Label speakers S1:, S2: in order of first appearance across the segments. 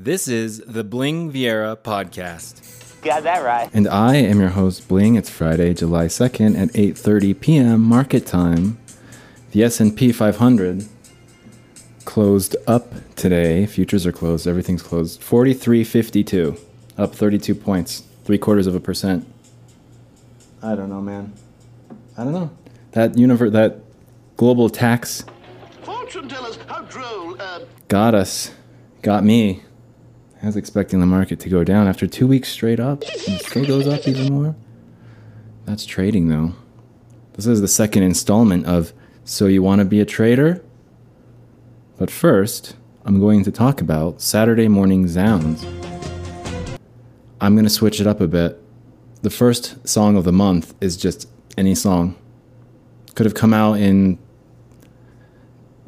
S1: This is the Bling Vieira podcast.
S2: Got that right.
S1: And I am your host Bling. It's Friday, July 2nd at 8:30 p.m. market time. The S&P 500 closed up today. Futures are closed. Everything's closed. 43.52, up 32 points, three quarters of a percent. I don't know, man. I don't know. That universe, that global tax
S3: Fortune tellers, how droll. Uh,
S1: got us, got me. I was expecting the market to go down after two weeks straight up. And it still goes up even more. That's trading, though. This is the second installment of So You Want to Be a Trader? But first, I'm going to talk about Saturday morning Zounds. I'm going to switch it up a bit. The first song of the month is just any song. Could have come out in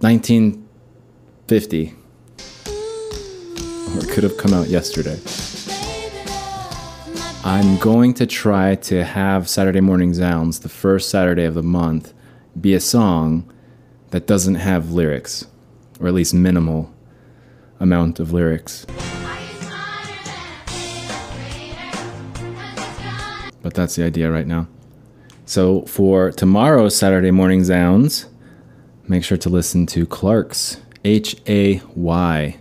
S1: 1950 it could have come out yesterday. I'm going to try to have Saturday Morning Zounds, the first Saturday of the month, be a song that doesn't have lyrics, or at least minimal amount of lyrics. But that's the idea right now. So for tomorrow's Saturday Morning Zounds, make sure to listen to Clarx H A Y.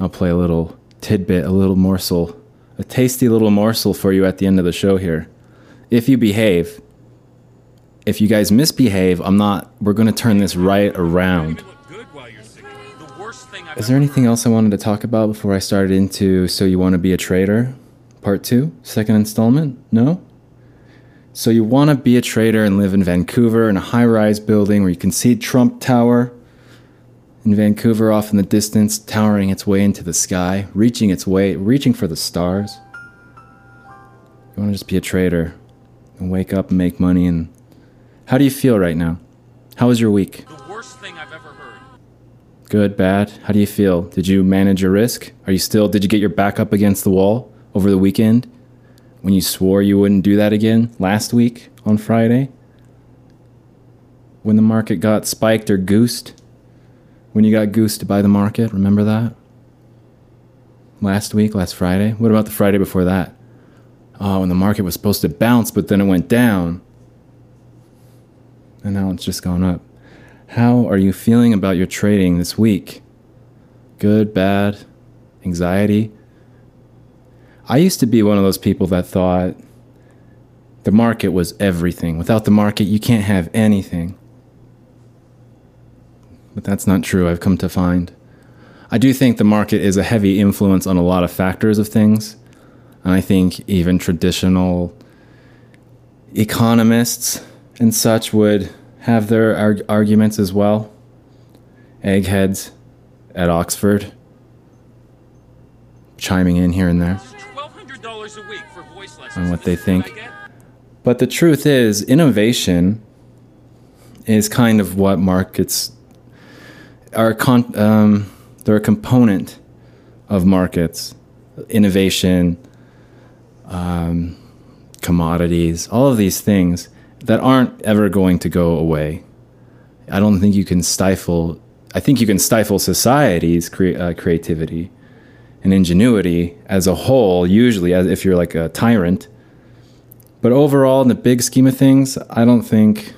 S1: I'll play a little tidbit, a little morsel, a tasty little morsel for you at the end of the show here. If you behave, if you guys misbehave, I'm not, we're going to turn this right around. Is there anything else I wanted to talk about before I started into So You Want to Be a Trader? Part two, second installment? No? So you want to be a trader and live in Vancouver in a high rise building where you can see Trump Tower in Vancouver off in the distance, towering its way into the sky, reaching its way, reaching for the stars. You want to just be a trader and wake up and make money. And how do you feel right now? How was your week?
S4: The worst thing I've ever heard.
S1: Good, bad? How do you feel? Did you manage your risk? Are you still, did you get your back up against the wall over the weekend when you swore you wouldn't do that again last week on Friday? When the market got spiked or goosed? When you got goosed by the market? Remember that? Last week, last Friday? What about the Friday before that? Oh, when the market was supposed to bounce, but then it went down. And now it's just gone up. How are you feeling about your trading this week? Good, bad, anxiety? I used to be one of those people that thought the market was everything. Without the market, you can't have anything. But that's not true, I've come to find. I do think the market is a heavy influence on a lot of factors of things. And I think even traditional economists and such would have their arg- arguments as well. Eggheads at Oxford chiming in here and there
S4: Twelve hundred dollars a week for voice lessons.
S1: on what they
S4: This is what
S1: think. But the truth is, innovation is kind of what markets are. Con- um, they're a component of markets. Innovation, um, commodities, all of these things that aren't ever going to go away. I don't think you can stifle. I think you can stifle society's cre- uh, creativity and ingenuity as a whole. Usually, as if you're like a tyrant. But overall, in the big scheme of things, I don't think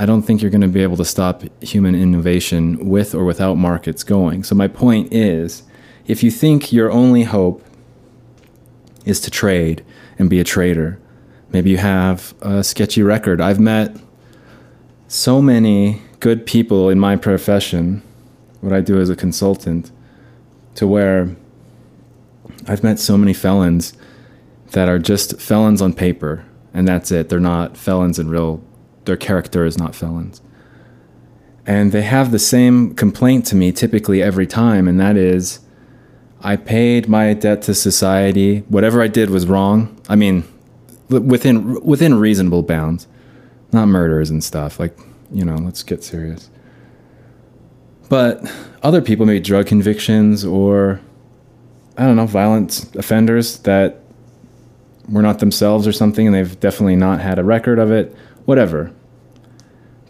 S1: I don't think you're going to be able to stop human innovation with or without markets going. So my point is, if you think your only hope is to trade and be a trader, maybe you have a sketchy record. I've met so many good people in my profession, what I do as a consultant, to where I've met so many felons that are just felons on paper and that's it. They're not felons in real their character is not felons. And they have the same complaint to me typically every time and that is I paid my debt to society. Whatever I did was wrong. I mean within within reasonable bounds. Not murders and stuff. Like, you know, let's get serious. But other people, maybe drug convictions or I don't know, violent offenders that were not themselves or something, and they've definitely not had a record of it, whatever.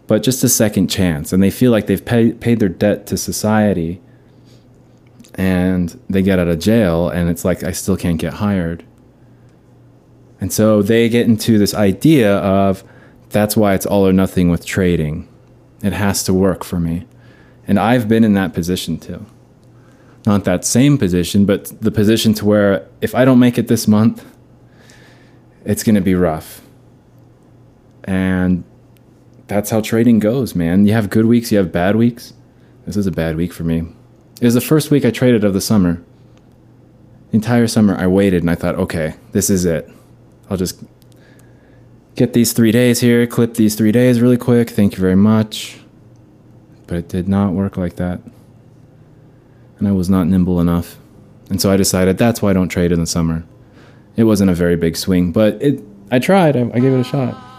S1: But just a second chance, and they feel like they've pay, paid their debt to society, and they get out of jail and it's like I still can't get hired. And so they get into this idea of that's why it's all or nothing with trading. It has to work for me. And I've been in that position too. Not that same position, but the position to where if I don't make it this month, it's going to be rough. And that's how trading goes, man. You have good weeks, you have bad weeks. This is a bad week for me. It was the first week I traded of the summer. The entire summer I waited and I thought, okay, this is it. I'll just get these three days here, clip these three days really quick. Thank you very much. But it did not work like that. And I was not nimble enough. And so I decided that's why I don't trade in the summer. It wasn't a very big swing, but it I tried. I, I gave it a shot.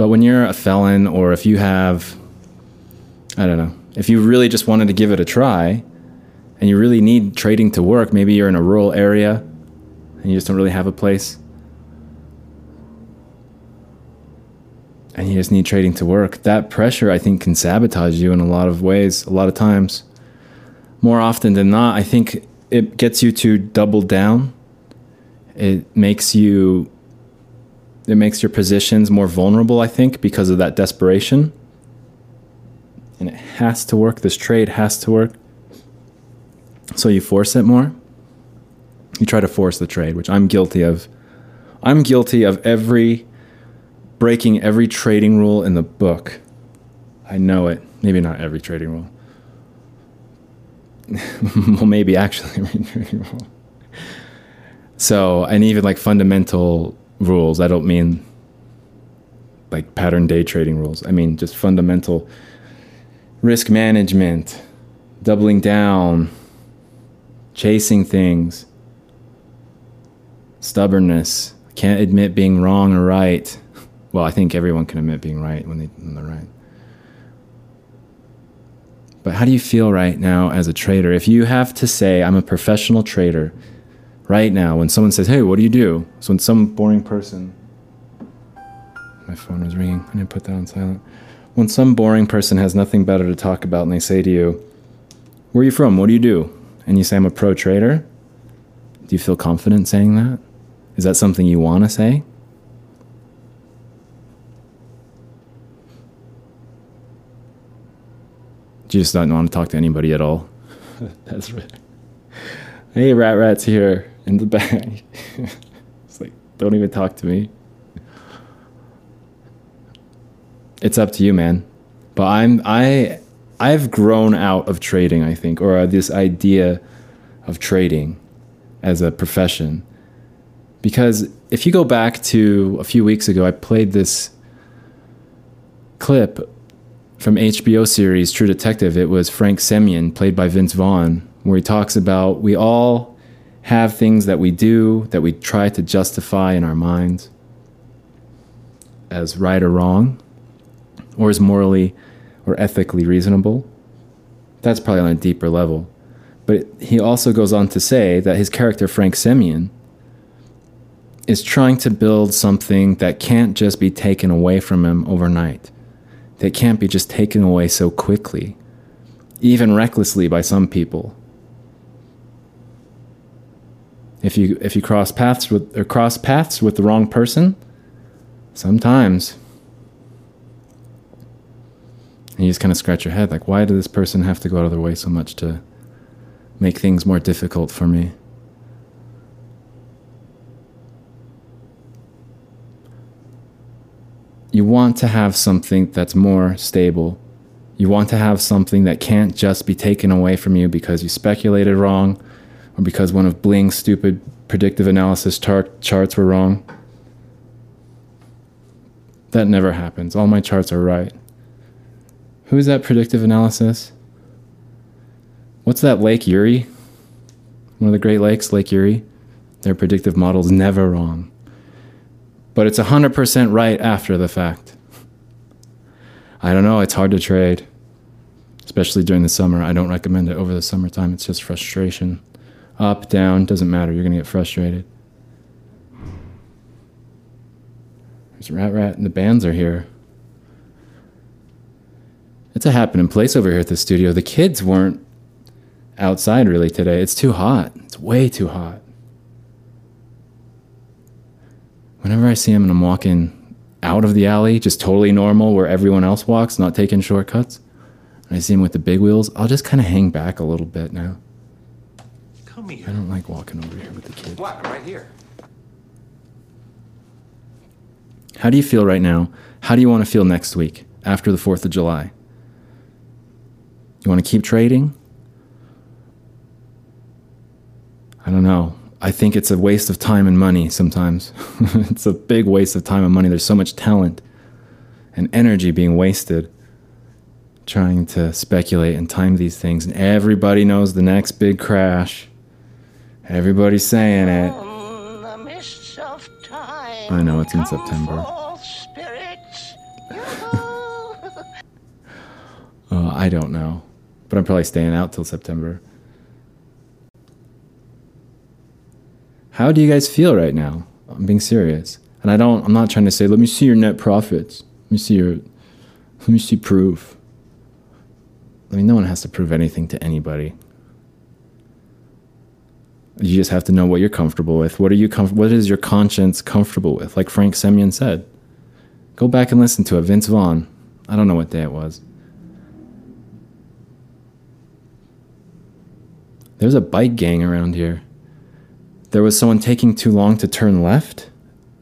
S1: But when you're a felon or if you have I don't know, if you really just wanted to give it a try and you really need trading to work, maybe you're in a rural area and you just don't really have a place. And you just need trading to work. That pressure, I think, can sabotage you in a lot of ways, a lot of times. More often than not, I think it gets you to double down. It makes you it makes your positions more vulnerable, I think, because of that desperation. And it has to work. This trade has to work. So you force it more. You try to force the trade, which I'm guilty of. I'm guilty of every breaking every trading rule in the book. I know it. Maybe not every trading rule. well, maybe actually every trading rule. So, and even like fundamental rules. I don't mean like pattern day trading rules. I mean just fundamental risk management, doubling down, chasing things, stubbornness, can't admit being wrong or right. Well, I think everyone can admit being right when, they, when they're right. But how do you feel right now as a trader? If you have to say, I'm a professional trader, right now, when someone says, Hey, what do you do? So when some boring person, my phone was ringing, I didn't put that on silent. When some boring person has nothing better to talk about and they say to you, Where are you from? What do you do? And you say, I'm a pro trader. Do you feel confident saying that? Is that something you want to say? Do you just don't want to talk to anybody at all? That's right. Hey, Rat Rat's here in the back. it's like, don't even talk to me. It's up to you, man. But I'm I I've grown out of trading, I think, or this idea of trading as a profession. Because if you go back to a few weeks ago, I played this clip from HBO series True Detective. It was Frank Semyon, played by Vince Vaughn, where he talks about we all have things that we do that we try to justify in our minds as right or wrong, or as morally or ethically reasonable. That's probably on a deeper level. But he also goes on to say that his character, Frank Semyon, is trying to build something that can't just be taken away from him overnight, that can't be just taken away so quickly, even recklessly by some people. If you if you cross paths with or cross paths with the wrong person, sometimes and you just kind of scratch your head like why did this person have to go out of their way so much to make things more difficult for me? You want to have something that's more stable. You want to have something that can't just be taken away from you because you speculated wrong or because one of Bling's stupid predictive analysis charts were wrong. That never happens. All my charts are right. Who's that predictive analysis? What's that Lake Erie? One of the Great Lakes, Lake Erie? Their predictive model's never wrong. But it's 100% right after the fact. I don't know, it's hard to trade, especially during the summer. I don't recommend it over the summertime, it's just frustration. Up, down, doesn't matter, you're gonna get frustrated. There's Rat Rat and the bands are here. It's a happening place over here at the studio. The kids weren't outside really today. It's too hot. It's way too hot. Whenever I see him and I'm walking out of the alley, just totally normal where everyone else walks, not taking shortcuts, and I see him with the big wheels, I'll just kind of hang back a little bit now.
S2: Come
S1: I don't like walking over here with the kids.
S2: What? Right here.
S1: How do you feel right now? How do you want to feel next week after the 4th of July? You want to keep trading? I don't know. I think it's a waste of time and money sometimes. it's a big waste of time and money. There's so much talent and energy being wasted trying to speculate and time these things. And everybody knows the next big crash. Everybody's saying it.
S3: The mists of time.
S1: I know, it's in September.
S3: spirits.
S1: Uh, I don't know, but I'm probably staying out till September. How do you guys feel right now? I'm being serious, and I don't. I'm not trying to say. Let me see your net profits. Let me see your. Let me see proof. I mean, no one has to prove anything to anybody. You just have to know what you're comfortable with. What are you comf- What is your conscience comfortable with? Like Frank Semyon said. Go back and listen to it. Vince Vaughn. I don't know what day it was. There's a bike gang around here. There was someone taking too long to turn left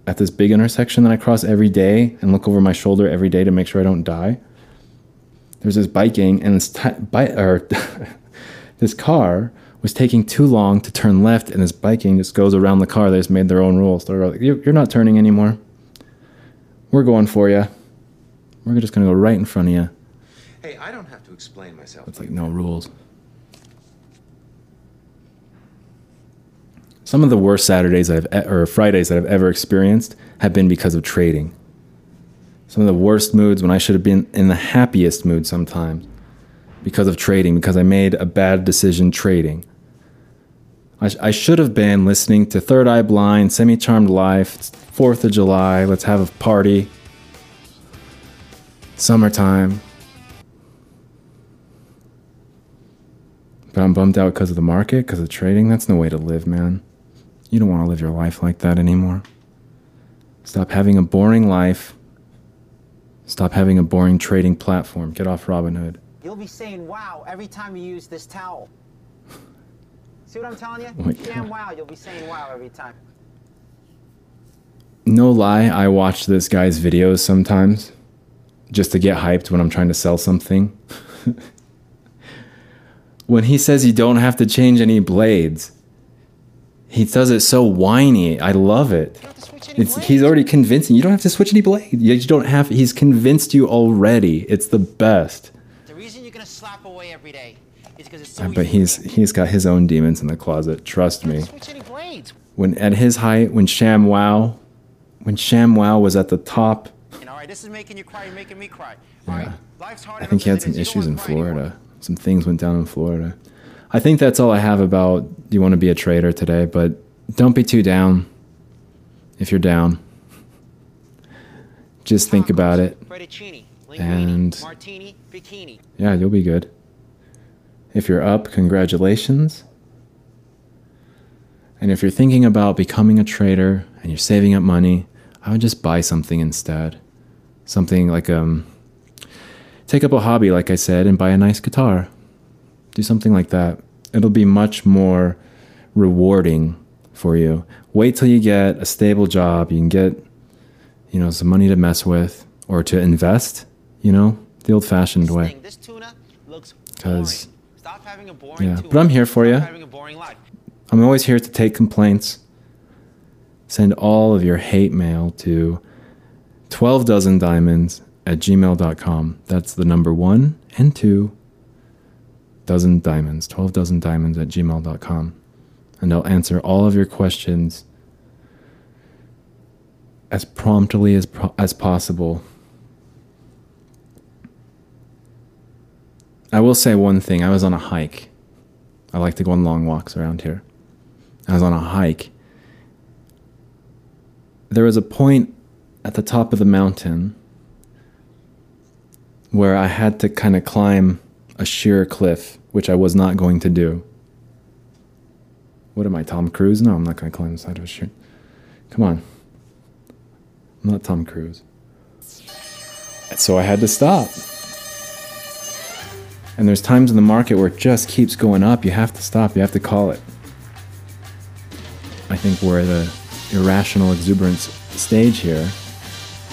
S1: at this big intersection that I cross every day and look over my shoulder every day to make sure I don't die. There's this bike gang and this bike or this car was taking too long to turn left, and this biking just goes around the car. They just made their own rules. They're like, "You- "You're not turning anymore. We're going for you. We're just gonna go right in front of you."
S2: Hey, I don't have to explain myself.
S1: It's like no rules. Some of the worst Saturdays I've e- or Fridays that I've ever experienced have been because of trading. Some of the worst moods when I should have been in the happiest mood sometimes because of trading because I made a bad decision trading. I, sh- I should have been listening to Third Eye Blind, Semi Charmed Life, it's 4th of July, let's have a party. Summertime. But I'm bummed out because of the market, because of trading. That's no way to live, man. You don't want to live your life like that anymore. Stop having a boring life. Stop having a boring trading platform. Get off Robinhood.
S5: You'll be saying wow every time you use this towel. See what I'm telling you?
S1: Oh
S5: Damn
S1: God.
S5: wow, you'll be saying wow every time.
S1: No lie, I watch this guy's videos sometimes just to get hyped when I'm trying to sell something. when he says you don't have to change any blades, he does it so whiny. I love it.
S5: You don't have to switch any
S1: It's, he's already convincing you don't have to switch any blade. You don't have. He's convinced you already. It's the best.
S5: The reason you're gonna slap away every day so
S1: But he's he's got his own demons in the closet. Trust me.
S5: don't have to switch any blades.
S1: When at his height, when Sham Wow, when Sham Wow was at the top,
S5: And, all right, this is making you cry. You're making me cry. All right,
S1: Yeah. I think he had some
S5: is. You don't
S1: issues in
S5: wanna anymore.
S1: Florida. Some things went down in Florida. I think that's all I have about do you want to be a trader today, but don't be too down. If you're down, just think about it. And-
S5: martini.
S1: Yeah, you'll be good. If you're up, congratulations. And if you're thinking about becoming a trader and you're saving up money, I would just buy something instead. Something like um take up a hobby like I said and buy a nice guitar. Do something like that. It'll be much more rewarding for you. Wait till you get a stable job, you can get you know some money to mess with or to invest, you know, the old-fashioned
S5: This
S1: way.
S5: thing,
S1: Yeah, but I'm here for
S5: Stop
S1: ya.
S5: Having a boring life.
S1: I'm always here to take complaints. Send all of your hate mail to 12 dozen diamonds at gmail.com. That's the number one and two dozen diamonds, 12 dozen diamonds at gmail.com. And I'll answer all of your questions as promptly as, pro- as possible. I will say one thing I was on a hike. I like to go on long walks around here. I was on a hike. There was a point at the top of the mountain where I had to kind of climb a sheer cliff, which I was not going to do. What am I, Tom Cruise? No, I'm not going to climb the side of a sheer. Come on. I'm not Tom Cruise. So I had to stop. And there's times in the market where it just keeps going up. You have to stop. You have to call it. I think we're at the irrational exuberance stage here.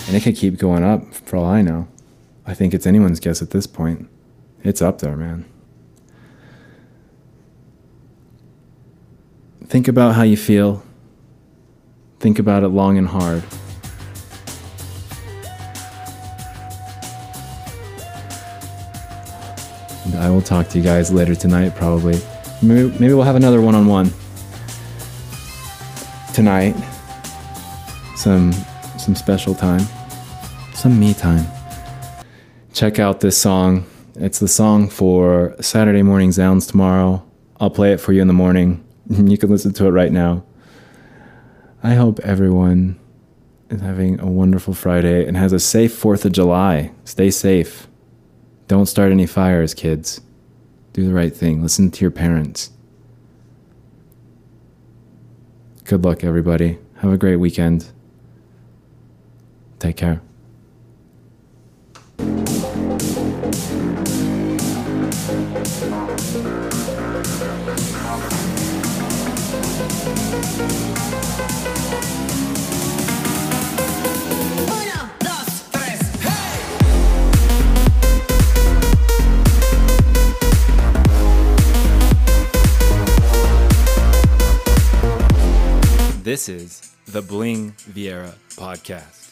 S1: And it could keep going up for all I know. I think it's anyone's guess at this point. It's up there, man. Think about how you feel. Think about it long and hard. I will talk to you guys later tonight, probably. Maybe, maybe we'll have another one on one tonight. Some some special time. Some me time. Check out this song. It's the song for Saturday Morning Zounds tomorrow. I'll play it for you in the morning. You can listen to it right now. I hope everyone is having a wonderful Friday and has a safe 4th of July. Stay safe. Don't start any fires, kids. Do the right thing. Listen to your parents. Good luck, everybody. Have a great weekend. Take care. This is the Bling Vieira Podcast.